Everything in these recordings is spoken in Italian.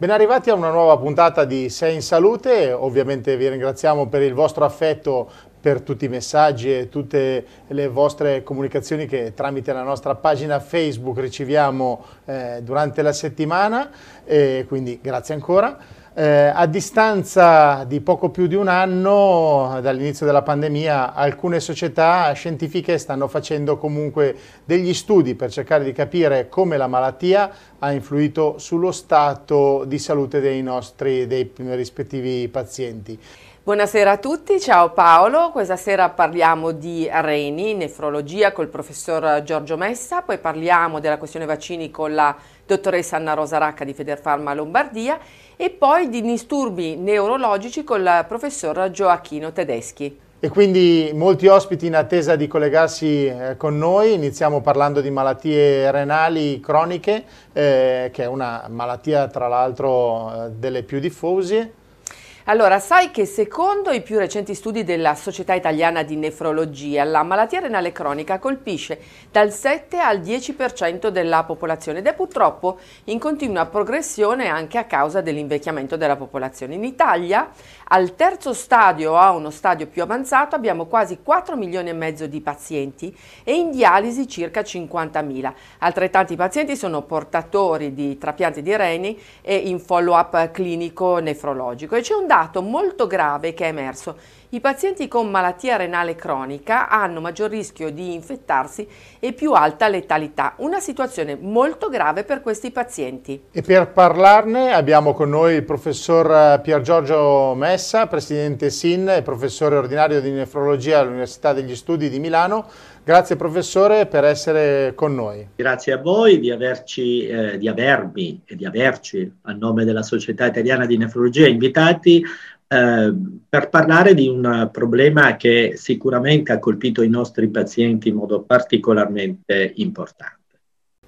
Ben arrivati a una nuova puntata di Sei in Salute, ovviamente vi ringraziamo per il vostro affetto, per tutti i messaggi e tutte le vostre comunicazioni che tramite la nostra pagina Facebook riceviamo eh, durante la settimana, e quindi grazie ancora. Eh, a distanza di poco più di un anno dall'inizio della pandemia, alcune società scientifiche stanno facendo comunque degli studi per cercare di capire come la malattia ha influito sullo stato di salute dei nostri dei rispettivi pazienti. Buonasera a tutti, ciao Paolo, questa sera parliamo di reni, nefrologia col professor Giorgio Messa, poi parliamo della questione vaccini con la dottoressa Anna Rosa Racca di Federfarma Lombardia e poi di disturbi neurologici col professor Gioacchino Tedeschi. E quindi molti ospiti in attesa di collegarsi eh, con noi, iniziamo parlando di malattie renali croniche, eh, che è una malattia tra l'altro eh, delle più diffuse, allora, sai che secondo i più recenti studi della Società Italiana di Nefrologia, la malattia renale cronica colpisce dal 7 al 10% della popolazione ed è purtroppo in continua progressione anche a causa dell'invecchiamento della popolazione. In Italia, al terzo stadio o a uno stadio più avanzato, abbiamo quasi 4 milioni e mezzo di pazienti e in dialisi circa 50.000. Altrettanti pazienti sono portatori di trapianti di reni e in follow-up clinico nefrologico e c'è un dato dato molto grave che è emerso. I pazienti con malattia renale cronica hanno maggior rischio di infettarsi e più alta letalità, una situazione molto grave per questi pazienti. E per parlarne abbiamo con noi il professor Pier Giorgio Messa, presidente SIN e professore ordinario di nefrologia all'Università degli Studi di Milano. Grazie professore per essere con noi. Grazie a voi di, averci, eh, di avermi e di averci a nome della Società Italiana di Nefrologia invitati eh, per parlare di un problema che sicuramente ha colpito i nostri pazienti in modo particolarmente importante.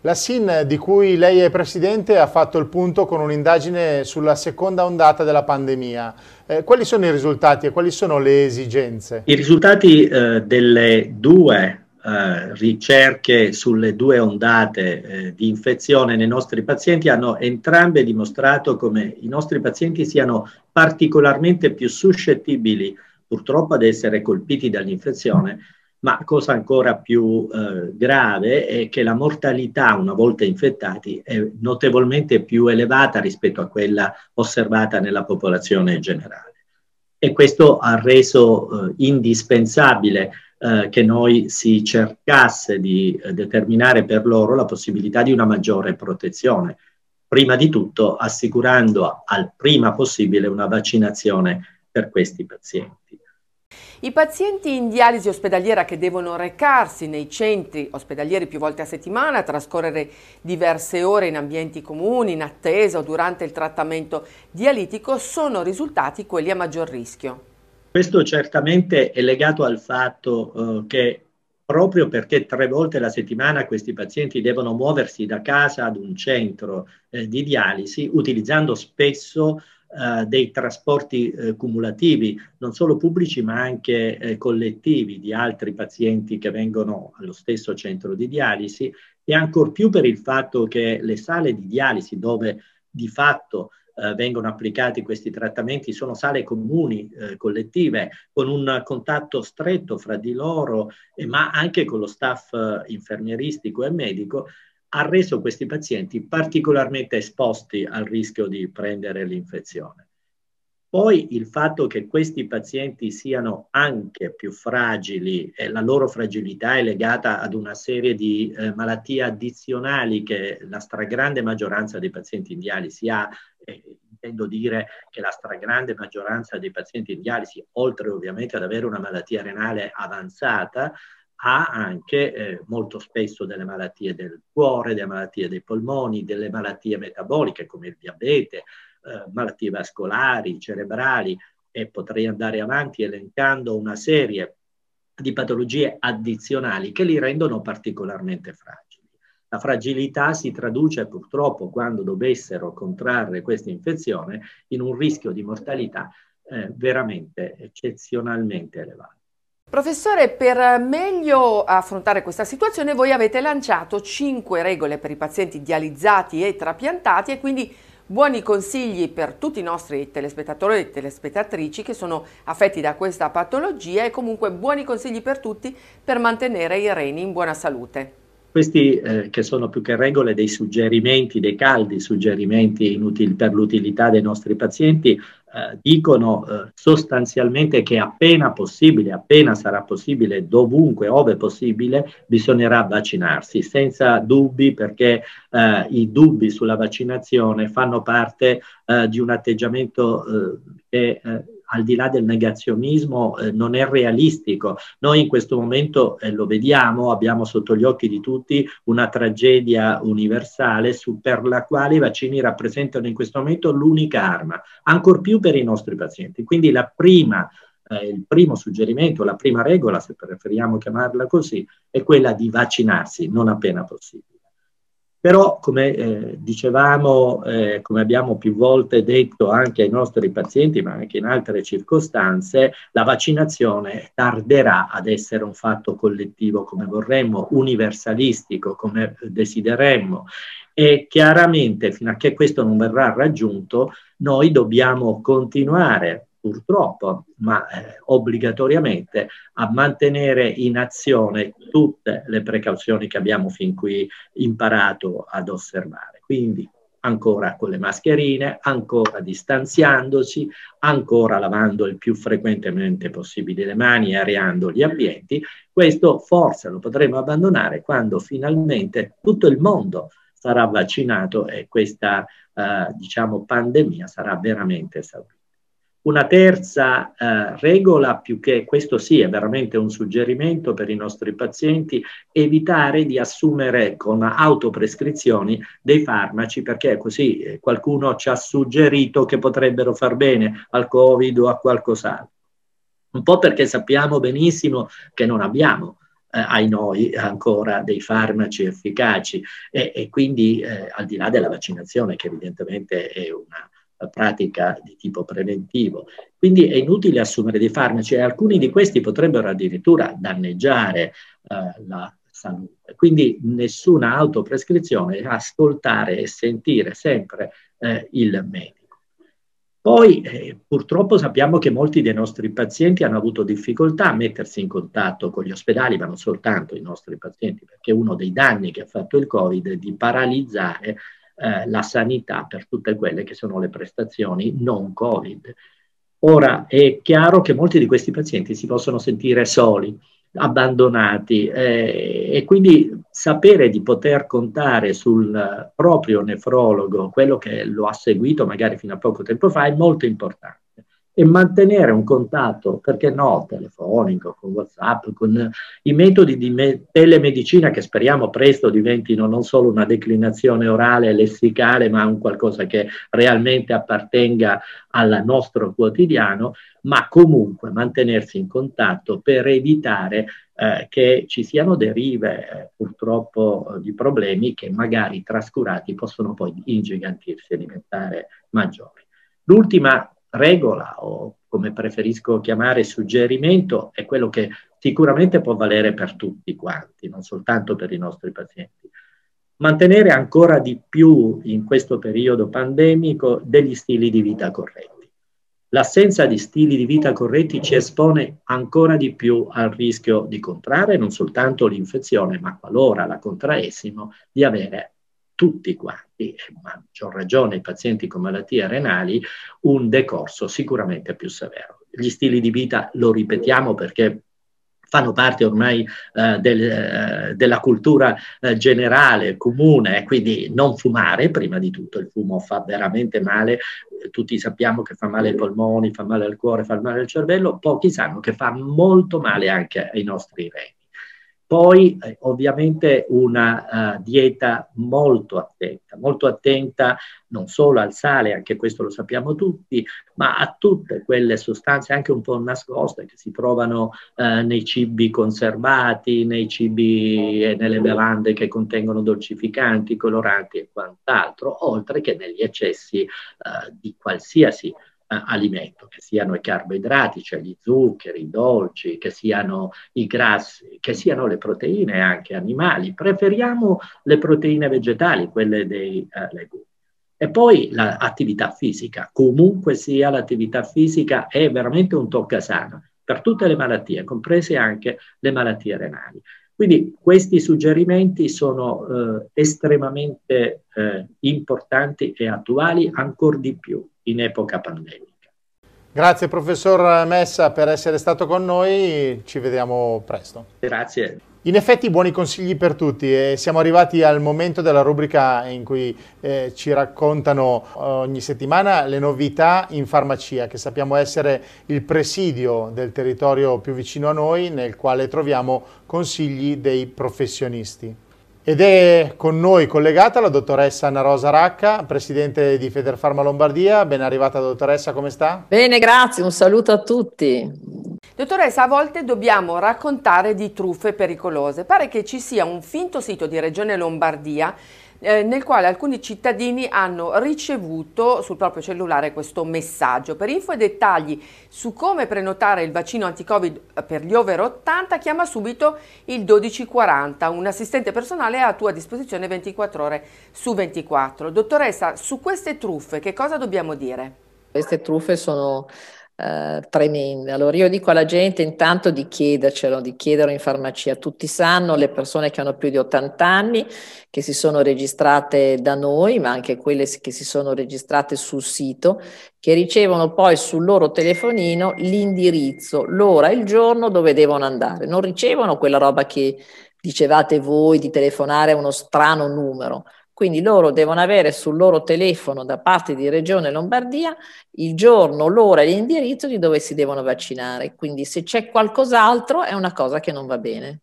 La SIN, di cui lei è presidente, ha fatto il punto con un'indagine sulla seconda ondata della pandemia. Eh, quali sono i risultati e quali sono le esigenze? I risultati eh, delle due eh, ricerche sulle due ondate eh, di infezione nei nostri pazienti hanno entrambe dimostrato come i nostri pazienti siano particolarmente più suscettibili purtroppo ad essere colpiti dall'infezione, ma cosa ancora più eh, grave è che la mortalità una volta infettati è notevolmente più elevata rispetto a quella osservata nella popolazione generale. E questo ha reso eh, indispensabile eh, che noi si cercasse di eh, determinare per loro la possibilità di una maggiore protezione, prima di tutto assicurando al prima possibile una vaccinazione per questi pazienti. I pazienti in dialisi ospedaliera che devono recarsi nei centri ospedalieri più volte a settimana, trascorrere diverse ore in ambienti comuni, in attesa o durante il trattamento dialitico, sono risultati quelli a maggior rischio. Questo certamente è legato al fatto eh, che proprio perché tre volte alla settimana questi pazienti devono muoversi da casa ad un centro eh, di dialisi, utilizzando spesso eh, dei trasporti eh, cumulativi, non solo pubblici ma anche eh, collettivi di altri pazienti che vengono allo stesso centro di dialisi e ancor più per il fatto che le sale di dialisi dove di fatto eh, vengono applicati questi trattamenti sono sale comuni, eh, collettive, con un contatto stretto fra di loro, eh, ma anche con lo staff eh, infermieristico e medico, ha reso questi pazienti particolarmente esposti al rischio di prendere l'infezione. Poi il fatto che questi pazienti siano anche più fragili e la loro fragilità è legata ad una serie di eh, malattie addizionali che la stragrande maggioranza dei pazienti in dialisi ha, eh, intendo dire che la stragrande maggioranza dei pazienti in dialisi, oltre ovviamente ad avere una malattia renale avanzata, ha anche eh, molto spesso delle malattie del cuore, delle malattie dei polmoni, delle malattie metaboliche come il diabete, eh, malattie vascolari, cerebrali, e potrei andare avanti elencando una serie di patologie addizionali che li rendono particolarmente fragili. La fragilità si traduce purtroppo quando dovessero contrarre questa infezione in un rischio di mortalità eh, veramente eccezionalmente elevato. Professore, per meglio affrontare questa situazione voi avete lanciato 5 regole per i pazienti dializzati e trapiantati e quindi buoni consigli per tutti i nostri telespettatori e telespettatrici che sono affetti da questa patologia e comunque buoni consigli per tutti per mantenere i reni in buona salute. Questi eh, che sono più che regole dei suggerimenti, dei caldi suggerimenti inutili per l'utilità dei nostri pazienti, eh, dicono eh, sostanzialmente che appena possibile, appena sarà possibile, dovunque, ove possibile, bisognerà vaccinarsi, senza dubbi perché eh, i dubbi sulla vaccinazione fanno parte eh, di un atteggiamento eh, che al di là del negazionismo eh, non è realistico. Noi in questo momento eh, lo vediamo, abbiamo sotto gli occhi di tutti una tragedia universale su, per la quale i vaccini rappresentano in questo momento l'unica arma, ancor più per i nostri pazienti. Quindi la prima eh, il primo suggerimento, la prima regola, se preferiamo chiamarla così, è quella di vaccinarsi non appena possibile. Però, come eh, dicevamo, eh, come abbiamo più volte detto anche ai nostri pazienti, ma anche in altre circostanze, la vaccinazione tarderà ad essere un fatto collettivo come vorremmo, universalistico come desideremmo. E chiaramente, fino a che questo non verrà raggiunto, noi dobbiamo continuare purtroppo, ma eh, obbligatoriamente, a mantenere in azione tutte le precauzioni che abbiamo fin qui imparato ad osservare. Quindi ancora con le mascherine, ancora distanziandosi, ancora lavando il più frequentemente possibile le mani e areando gli ambienti. Questo forse lo potremo abbandonare quando finalmente tutto il mondo sarà vaccinato e questa eh, diciamo pandemia sarà veramente esaurita. Una terza eh, regola, più che questo sì, è veramente un suggerimento per i nostri pazienti, evitare di assumere con autoprescrizioni dei farmaci perché così eh, qualcuno ci ha suggerito che potrebbero far bene al Covid o a qualcos'altro. Un po' perché sappiamo benissimo che non abbiamo eh, ai noi ancora dei farmaci efficaci e, e quindi eh, al di là della vaccinazione che evidentemente è una pratica di tipo preventivo. Quindi è inutile assumere dei farmaci e alcuni di questi potrebbero addirittura danneggiare eh, la salute. Quindi nessuna autoprescrizione, ascoltare e sentire sempre eh, il medico. Poi eh, purtroppo sappiamo che molti dei nostri pazienti hanno avuto difficoltà a mettersi in contatto con gli ospedali, ma non soltanto i nostri pazienti, perché uno dei danni che ha fatto il Covid è di paralizzare eh, la sanità per tutte quelle che sono le prestazioni non Covid. Ora è chiaro che molti di questi pazienti si possono sentire soli, abbandonati eh, e quindi sapere di poter contare sul proprio nefrologo, quello che lo ha seguito magari fino a poco tempo fa, è molto importante e mantenere un contatto, perché no, telefonico, con WhatsApp, con i metodi di me- telemedicina che speriamo presto diventino non solo una declinazione orale e lessicale, ma un qualcosa che realmente appartenga al nostro quotidiano, ma comunque mantenersi in contatto per evitare eh, che ci siano derive eh, purtroppo di problemi che magari trascurati possono poi ingigantirsi e diventare maggiori. L'ultima regola o come preferisco chiamare suggerimento è quello che sicuramente può valere per tutti quanti, non soltanto per i nostri pazienti. Mantenere ancora di più in questo periodo pandemico degli stili di vita corretti. L'assenza di stili di vita corretti ci espone ancora di più al rischio di contrarre non soltanto l'infezione, ma qualora la contraessimo, di avere tutti quanti, ma maggior ragione i pazienti con malattie renali, un decorso sicuramente più severo. Gli stili di vita, lo ripetiamo perché fanno parte ormai eh, del, eh, della cultura eh, generale, comune, quindi non fumare, prima di tutto. Il fumo fa veramente male, tutti sappiamo che fa male ai polmoni, fa male al cuore, fa male al cervello, pochi sanno che fa molto male anche ai nostri reni poi eh, ovviamente una uh, dieta molto attenta, molto attenta non solo al sale, anche questo lo sappiamo tutti, ma a tutte quelle sostanze anche un po' nascoste che si trovano uh, nei cibi conservati, nei cibi e nelle bevande che contengono dolcificanti, coloranti e quant'altro, oltre che negli eccessi uh, di qualsiasi alimento, che siano i carboidrati, cioè gli zuccheri, i dolci, che siano i grassi, che siano le proteine anche animali. Preferiamo le proteine vegetali, quelle dei uh, legumi. E poi l'attività fisica, comunque sia l'attività fisica è veramente un toccasana per tutte le malattie, comprese anche le malattie renali. Quindi questi suggerimenti sono eh, estremamente eh, importanti e attuali ancora di più in epoca pandemica. Grazie professor Messa per essere stato con noi, ci vediamo presto. Grazie. In effetti buoni consigli per tutti e siamo arrivati al momento della rubrica in cui eh, ci raccontano ogni settimana le novità in farmacia che sappiamo essere il presidio del territorio più vicino a noi nel quale troviamo consigli dei professionisti. Ed è con noi collegata la dottoressa Anna Rosa Racca, presidente di Federfarma Lombardia. Ben arrivata dottoressa, come sta? Bene, grazie, un saluto a tutti. Dottoressa, a volte dobbiamo raccontare di truffe pericolose. Pare che ci sia un finto sito di Regione Lombardia eh, nel quale alcuni cittadini hanno ricevuto sul proprio cellulare questo messaggio. Per info e dettagli su come prenotare il vaccino anti-Covid per gli over 80, chiama subito il 1240. Un assistente personale è a tua disposizione 24 ore su 24. Dottoressa, su queste truffe che cosa dobbiamo dire? Queste truffe sono eh, tremende. Allora io dico alla gente intanto di chiedercelo, di chiederlo in farmacia. Tutti sanno, le persone che hanno più di 80 anni, che si sono registrate da noi, ma anche quelle che si sono registrate sul sito, che ricevono poi sul loro telefonino l'indirizzo, l'ora e il giorno dove devono andare. Non ricevono quella roba che dicevate voi di telefonare a uno strano numero quindi loro devono avere sul loro telefono da parte di Regione Lombardia il giorno, l'ora e l'indirizzo di dove si devono vaccinare. Quindi se c'è qualcos'altro è una cosa che non va bene.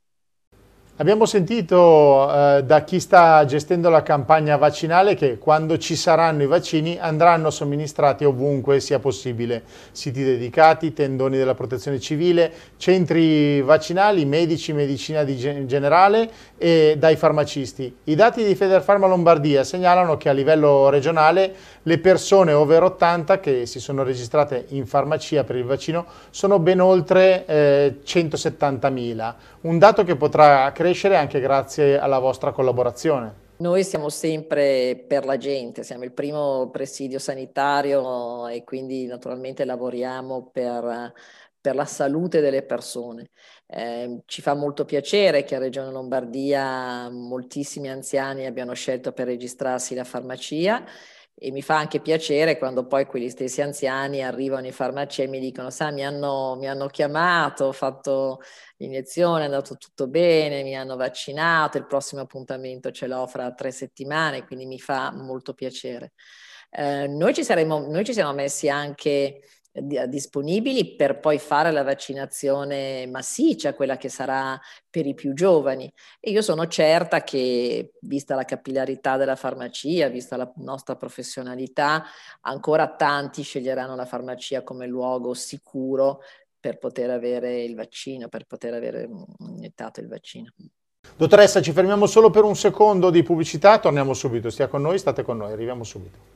Abbiamo sentito eh, da chi sta gestendo la campagna vaccinale che quando ci saranno i vaccini andranno somministrati ovunque sia possibile, siti dedicati, tendoni della protezione civile, centri vaccinali, medici, medicina di generale e dai farmacisti. I dati di Federfarma Lombardia segnalano che a livello regionale le persone over 80 che si sono registrate in farmacia per il vaccino sono ben oltre eh, 170.000, un dato che potrà crescere crescere anche grazie alla vostra collaborazione. Noi siamo sempre per la gente, siamo il primo presidio sanitario e quindi naturalmente lavoriamo per, per la salute delle persone. Eh, ci fa molto piacere che a Regione Lombardia moltissimi anziani abbiano scelto per registrarsi la farmacia e mi fa anche piacere quando poi quegli stessi anziani arrivano in farmacia e mi dicono, sa, mi hanno, mi hanno chiamato, ho fatto l'iniezione, è andato tutto bene, mi hanno vaccinato, il prossimo appuntamento ce l'ho fra tre settimane, quindi mi fa molto piacere. Eh, noi, ci saremo, noi ci siamo messi anche disponibili per poi fare la vaccinazione massiccia, quella che sarà per i più giovani. E io sono certa che, vista la capillarità della farmacia, vista la nostra professionalità, ancora tanti sceglieranno la farmacia come luogo sicuro per poter avere il vaccino, per poter avere iniettato il vaccino. Dottoressa, ci fermiamo solo per un secondo di pubblicità, torniamo subito, stia con noi, state con noi, arriviamo subito.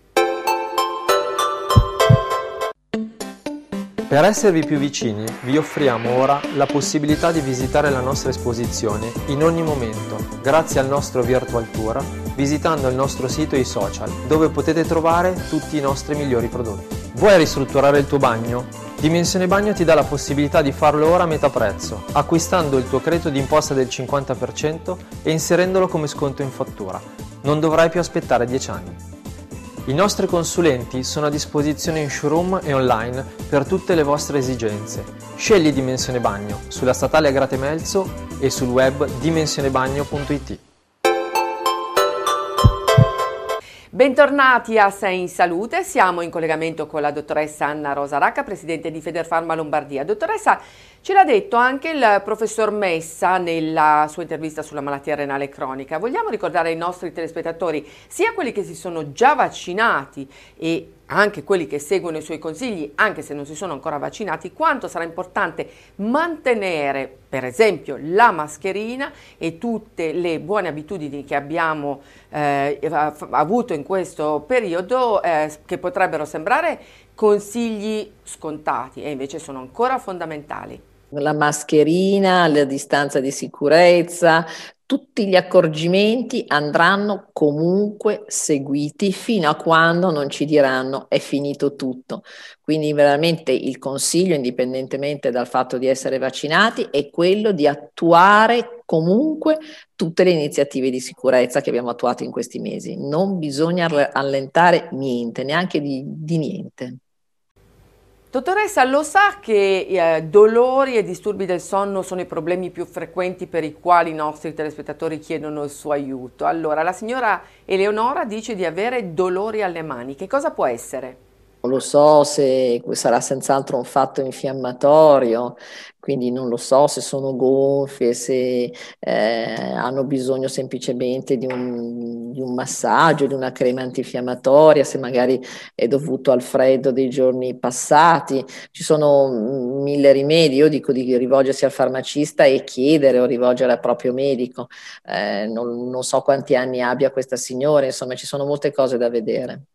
Per esservi più vicini, vi offriamo ora la possibilità di visitare la nostra esposizione in ogni momento, grazie al nostro Virtual Tour, visitando il nostro sito e i social, dove potete trovare tutti i nostri migliori prodotti. Vuoi ristrutturare il tuo bagno? Dimensione Bagno ti dà la possibilità di farlo ora a metà prezzo, acquistando il tuo credito d'imposta del 50% e inserendolo come sconto in fattura. Non dovrai più aspettare 10 anni. I nostri consulenti sono a disposizione in showroom e online per tutte le vostre esigenze. Scegli Dimensione Bagno sulla statale Agrate Melzo e sul web dimensionebagno.it. Bentornati a Sei in Salute, siamo in collegamento con la dottoressa Anna Rosa Racca, presidente di Federfarma Lombardia. Dottoressa, ce l'ha detto anche il professor Messa nella sua intervista sulla malattia renale cronica. Vogliamo ricordare ai nostri telespettatori, sia quelli che si sono già vaccinati e anche quelli che seguono i suoi consigli, anche se non si sono ancora vaccinati, quanto sarà importante mantenere, per esempio, la mascherina e tutte le buone abitudini che abbiamo eh, avuto in questo periodo, eh, che potrebbero sembrare consigli scontati e invece sono ancora fondamentali la mascherina, la distanza di sicurezza, tutti gli accorgimenti andranno comunque seguiti fino a quando non ci diranno è finito tutto. Quindi veramente il consiglio, indipendentemente dal fatto di essere vaccinati, è quello di attuare comunque tutte le iniziative di sicurezza che abbiamo attuato in questi mesi. Non bisogna allentare niente, neanche di, di niente. Dottoressa, lo sa che eh, dolori e disturbi del sonno sono i problemi più frequenti per i quali i nostri telespettatori chiedono il suo aiuto. Allora, la signora Eleonora dice di avere dolori alle mani. Che cosa può essere? Non lo so se sarà senz'altro un fatto infiammatorio, quindi non lo so se sono gonfie, se eh, hanno bisogno semplicemente di un, di un, massaggio, di una crema antinfiammatoria, se magari è dovuto al freddo dei giorni passati. Ci sono mille rimedi, io dico di rivolgersi al farmacista e chiedere o rivolgere al proprio medico. Eh, non, non so quanti anni abbia questa signora, insomma ci sono molte cose da vedere.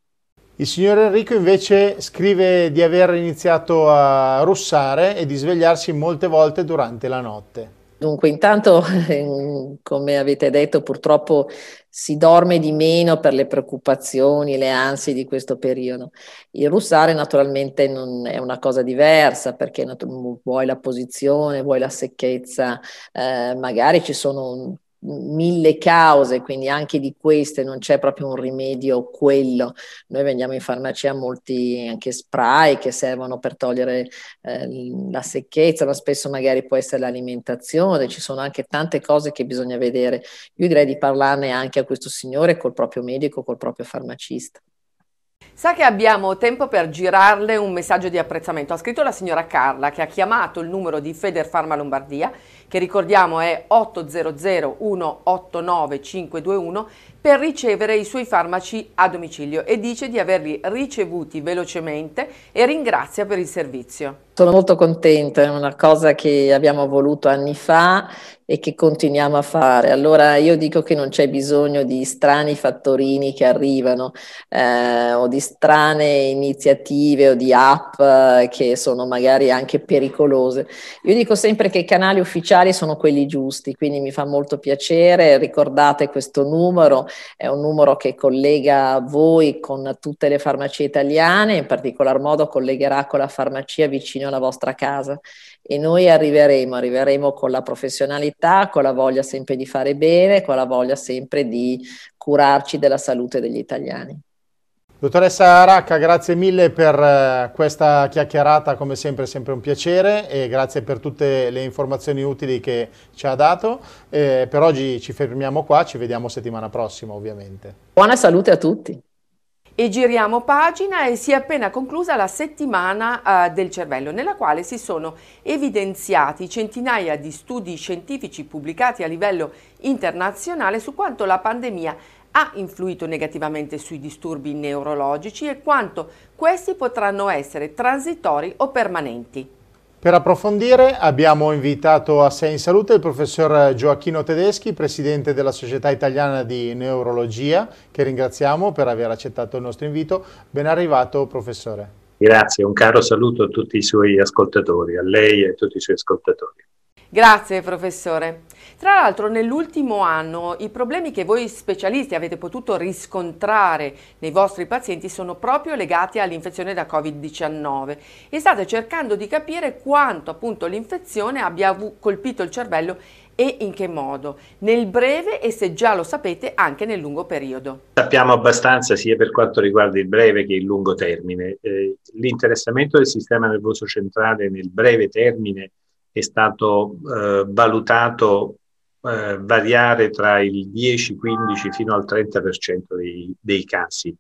Il signor Enrico invece scrive di aver iniziato a russare e di svegliarsi molte volte durante la notte. Dunque, intanto, come avete detto, purtroppo si dorme di meno per le preoccupazioni, le ansie di questo periodo. Il russare naturalmente è una cosa diversa perché vuoi la posizione, vuoi la secchezza, eh, magari ci sono mille cause, quindi anche di queste non c'è proprio un rimedio quello. Noi vendiamo in farmacia molti anche spray che servono per togliere eh, la secchezza, ma spesso magari può essere l'alimentazione, ci sono anche tante cose che bisogna vedere. Io direi di parlarne anche a questo signore col proprio medico, col proprio farmacista. Sa che abbiamo tempo per girarle un messaggio di apprezzamento. Ha scritto la signora Carla che ha chiamato il numero di Feder Pharma Lombardia, che ricordiamo è 800 189 521 per ricevere i suoi farmaci a domicilio e dice di averli ricevuti velocemente e ringrazia per il servizio. Sono molto contenta, è una cosa che abbiamo voluto anni fa e che continuiamo a fare. Allora io dico che non c'è bisogno di strani fattorini che arrivano eh, o di strane iniziative o di app eh, che sono magari anche pericolose. Io dico sempre che i canali ufficiali sono quelli giusti, quindi mi fa molto piacere, ricordate questo numero, è un numero che collega voi con tutte le farmacie italiane, in particolar modo collegherà con la farmacia vicino alla vostra casa e noi arriveremo, arriveremo con la professionalità, con la voglia sempre di fare bene, con la voglia sempre di curarci della salute degli italiani. Dottoressa Racca, grazie mille per eh, questa chiacchierata, come sempre sempre un piacere e grazie per tutte le informazioni utili che ci ha dato. Eh, per oggi ci fermiamo qua, ci vediamo settimana prossima ovviamente. Buona salute a tutti. E giriamo pagina e si è appena conclusa la settimana uh, del cervello, nella quale si sono evidenziati centinaia di studi scientifici pubblicati a livello internazionale su quanto la pandemia ha influito negativamente sui disturbi neurologici e quanto questi potranno essere transitori o permanenti. Per approfondire abbiamo invitato a Sei in Salute il professor Gioacchino Tedeschi, presidente della Società Italiana di Neurologia, che ringraziamo per aver accettato il nostro invito. Ben arrivato professore. Grazie, un caro saluto a tutti i suoi ascoltatori, a lei e a tutti i suoi ascoltatori. Grazie professore. Tra l'altro nell'ultimo anno i problemi che voi specialisti avete potuto riscontrare nei vostri pazienti sono proprio legati all'infezione da Covid-19 e state cercando di capire quanto appunto l'infezione abbia colpito il cervello e in che modo, nel breve e se già lo sapete anche nel lungo periodo. Sappiamo abbastanza sia per quanto riguarda il breve che il lungo termine. Eh, l'interessamento del sistema nervoso centrale nel breve termine è stato eh, valutato eh, variare tra il 10, 15 fino al 30% dei, dei casi.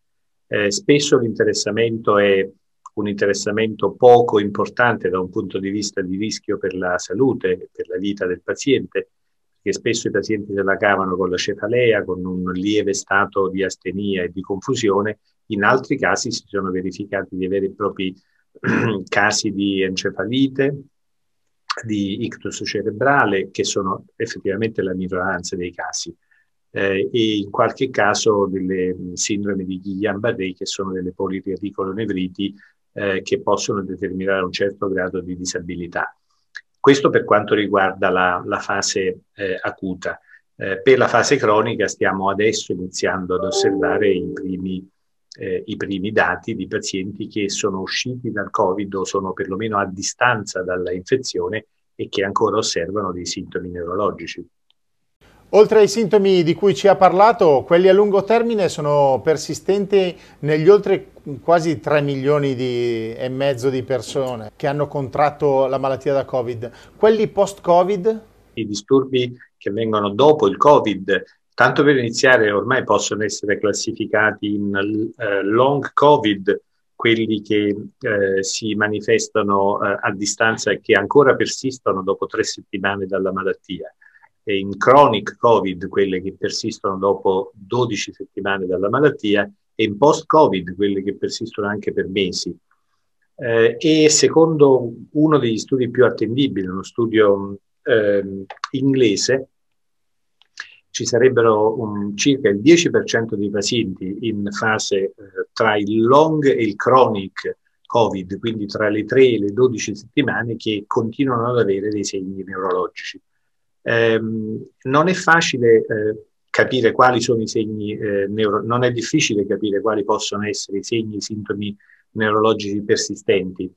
Eh, spesso l'interessamento è un interessamento poco importante da un punto di vista di rischio per la salute, per la vita del paziente, perché spesso i pazienti se la cavano con la cefalea, con un lieve stato di astenia e di confusione, in altri casi si sono verificati dei veri e propri casi di encefalite, di ictus cerebrale, che sono effettivamente la minoranza dei casi, eh, e in qualche caso delle sindrome di Guillain-Barré, che sono delle poliradiculonevriti eh, che possono determinare un certo grado di disabilità. Questo per quanto riguarda la, la fase eh, acuta. Eh, per la fase cronica stiamo adesso iniziando ad osservare i primi, eh, i primi dati di pazienti che sono usciti dal Covid o sono perlomeno a distanza dalla infezione e che ancora osservano dei sintomi neurologici. Oltre ai sintomi di cui ci ha parlato, quelli a lungo termine sono persistenti negli oltre quasi 3 milioni di, e mezzo di persone che hanno contratto la malattia da Covid. Quelli post-Covid? I disturbi che vengono dopo il Covid, tanto per iniziare, ormai possono essere classificati in uh, long Covid, quelli che uh, si manifestano uh, a distanza e che ancora persistono dopo tre settimane dalla malattia in chronic Covid, quelle che persistono dopo 12 settimane dalla malattia, e in post-Covid, quelle che persistono anche per mesi. Eh, e secondo uno degli studi più attendibili, uno studio eh, inglese, ci sarebbero un, circa il 10% dei pazienti in fase eh, tra il long e il chronic Covid, quindi tra le 3 e le 12 settimane, che continuano ad avere dei segni neurologici. Ehm, non è facile eh, capire quali sono i segni eh, neuro, non è difficile capire quali possono essere i segni, i sintomi neurologici persistenti,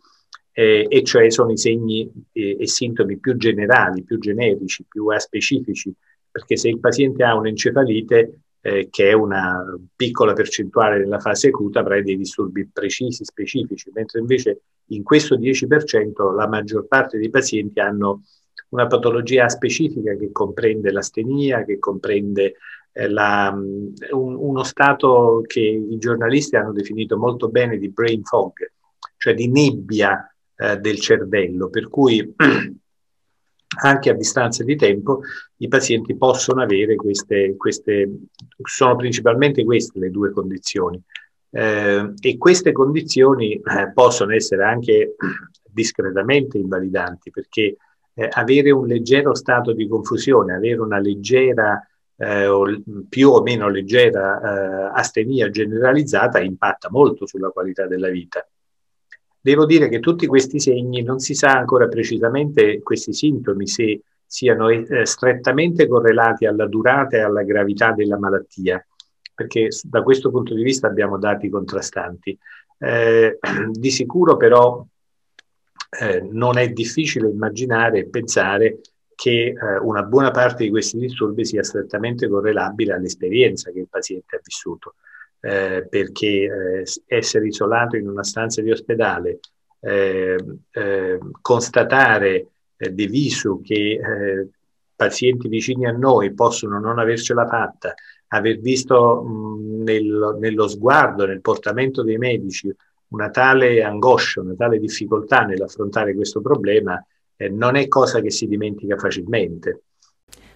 eh, e cioè sono i segni e, e sintomi più generali, più generici, più aspecifici, perché se il paziente ha un'encefalite, eh, che è una piccola percentuale della fase acuta, avrà dei disturbi precisi, specifici, mentre invece in questo 10% la maggior parte dei pazienti hanno una patologia specifica che comprende l'astenia, che comprende eh, la, um, un, uno stato che i giornalisti hanno definito molto bene di brain fog, cioè di nebbia eh, del cervello, per cui anche a distanza di tempo i pazienti possono avere queste, queste sono principalmente queste le due condizioni. Eh, e queste condizioni eh, possono essere anche discretamente invalidanti perché eh, avere un leggero stato di confusione, avere una leggera eh, o più o meno leggera eh, astenia generalizzata impatta molto sulla qualità della vita. Devo dire che tutti questi segni non si sa ancora precisamente questi sintomi se siano eh, strettamente correlati alla durata e alla gravità della malattia, perché da questo punto di vista abbiamo dati contrastanti. Eh, di sicuro però eh, non è difficile immaginare e pensare che eh, una buona parte di questi disturbi sia strettamente correlabile all'esperienza che il paziente ha vissuto, eh, perché eh, essere isolato in una stanza di ospedale, eh, eh, constatare di viso che pazienti vicini a noi possono non avercela fatta, aver visto mh, nel, nello sguardo, nel portamento dei medici una tale angoscia, una tale difficoltà nell'affrontare questo problema eh, non è cosa che si dimentica facilmente.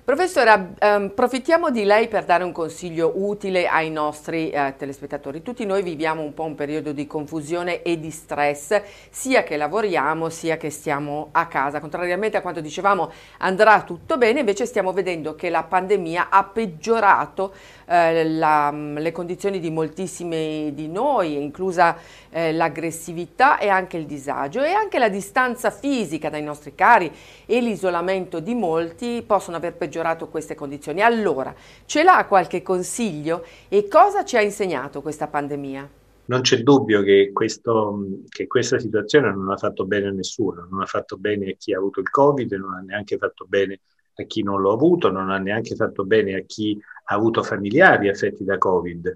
Professore, ehm, approfittiamo di lei per dare un consiglio utile ai nostri eh, telespettatori. Tutti noi viviamo un po' un periodo di confusione e di stress, sia che lavoriamo sia che stiamo a casa. Contrariamente a quanto dicevamo andrà tutto bene, invece stiamo vedendo che la pandemia ha peggiorato eh, la, le condizioni di moltissimi di noi, inclusa eh, l'aggressività e anche il disagio e anche la distanza fisica dai nostri cari e l'isolamento di molti possono aver peggiorato queste condizioni. Allora, ce l'ha qualche consiglio e cosa ci ha insegnato questa pandemia? Non c'è dubbio che, questo, che, questa situazione non ha fatto bene a nessuno, non ha fatto bene a chi ha avuto il Covid, non ha neanche fatto bene a chi non l'ha avuto, non ha neanche fatto bene a chi ha avuto familiari affetti da Covid.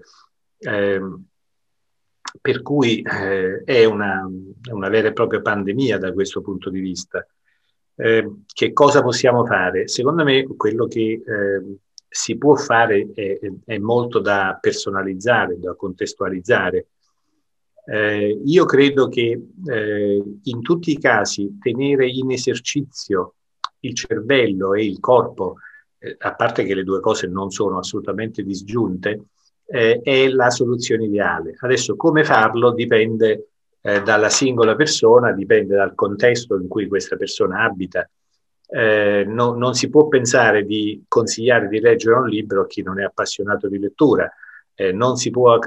Eh, per cui eh, è una, una, vera e propria pandemia da questo punto di vista. Eh, che cosa possiamo fare? Secondo me quello che eh, si può fare è, è, molto da personalizzare, da contestualizzare. Eh, io credo che eh, in tutti i casi tenere in esercizio il cervello e il corpo, eh, a parte che le due cose non sono assolutamente disgiunte, eh, è la soluzione ideale. Adesso come farlo dipende eh, dalla singola persona, dipende dal contesto in cui questa persona abita. Eh, no, non si può pensare di consigliare di leggere un libro a chi non è appassionato di lettura, eh, non si può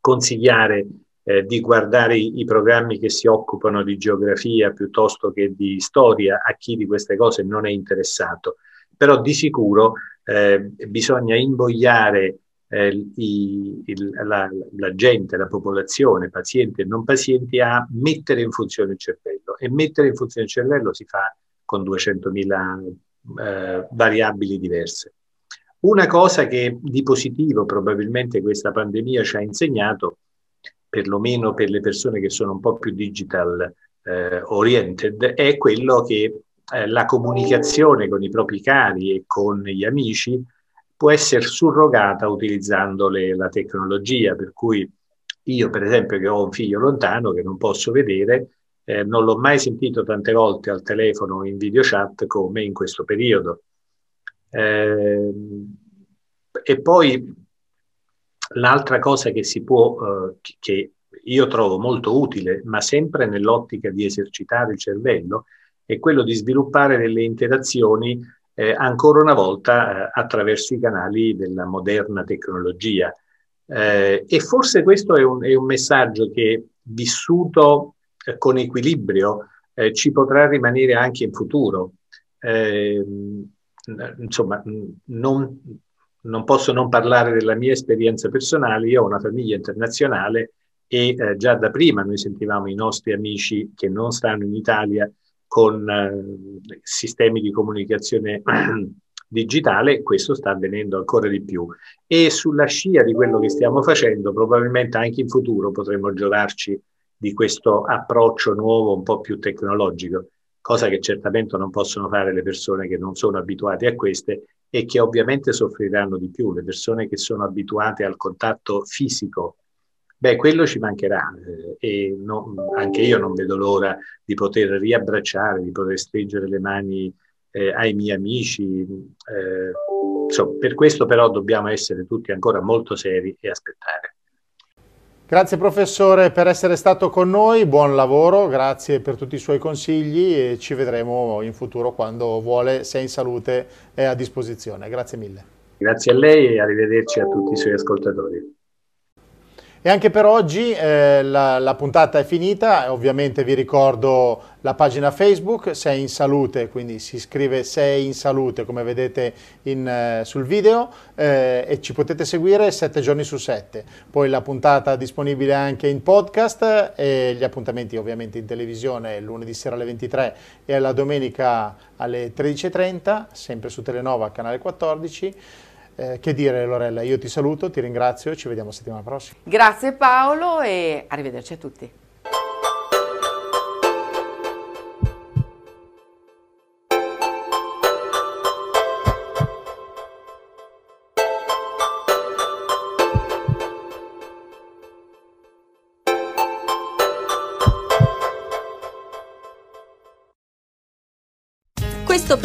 consigliare eh, di guardare i, i, programmi che si occupano di geografia piuttosto che di storia a chi di queste cose non è interessato. Però di sicuro eh, bisogna invogliare eh, i, il, la, la, gente, la popolazione, pazienti e non pazienti, a mettere in funzione il cervello. E mettere in funzione il cervello si fa con 200.000 eh, variabili diverse. Una cosa che di positivo probabilmente questa pandemia ci ha insegnato, perlomeno per le persone che sono un po' più digital eh, oriented, è quello che eh, la comunicazione con i propri cari e con gli amici può essere surrogata utilizzando le, la tecnologia, per cui io per esempio che ho un figlio lontano che non posso vedere, eh, non l'ho mai sentito tante volte al telefono in video chat come in questo periodo. Eh, e poi l'altra cosa che si può, eh, che io trovo molto utile, ma sempre nell'ottica di esercitare il cervello, è quello di sviluppare delle interazioni eh, ancora una volta eh, attraverso i canali della moderna tecnologia. Eh, e forse questo è un, è un messaggio che vissuto eh, con equilibrio eh, ci potrà rimanere anche in futuro. Insomma, non, non posso non parlare della mia esperienza personale, io ho una famiglia internazionale e eh, già da prima noi sentivamo i nostri amici che non stanno in Italia con eh, sistemi di comunicazione digitale, questo sta avvenendo ancora di più. E sulla scia di quello che stiamo facendo, probabilmente anche in futuro potremo giovarci di questo approccio nuovo, un po' più tecnologico, cosa che certamente non possono fare le persone che non sono abituate a queste e che ovviamente soffriranno di più, le persone che sono abituate al contatto fisico Beh, quello ci mancherà eh, e no, anche io non vedo l'ora di poter riabbracciare, di poter stringere le mani eh, ai miei amici. Eh, insomma, per questo però dobbiamo essere tutti ancora molto seri e aspettare. Grazie professore per essere stato con noi, buon lavoro, grazie per tutti i suoi consigli e ci vedremo in futuro quando vuole, se in salute è a disposizione. Grazie mille. Grazie a lei e arrivederci a tutti i suoi ascoltatori. E anche per oggi eh, la, la, puntata è finita, ovviamente vi ricordo la pagina Facebook Sei in Salute, quindi si scrive Sei in Salute come vedete in, eh, sul video eh, e ci potete seguire 7 giorni su 7. Poi la puntata è disponibile anche in podcast e gli appuntamenti ovviamente in televisione lunedì sera alle 23 e la domenica alle 13.30, sempre su Telenova, canale 14. Eh, che dire Lorella, io ti saluto, ti ringrazio ci vediamo settimana prossima. Grazie Paolo e arrivederci a tutti.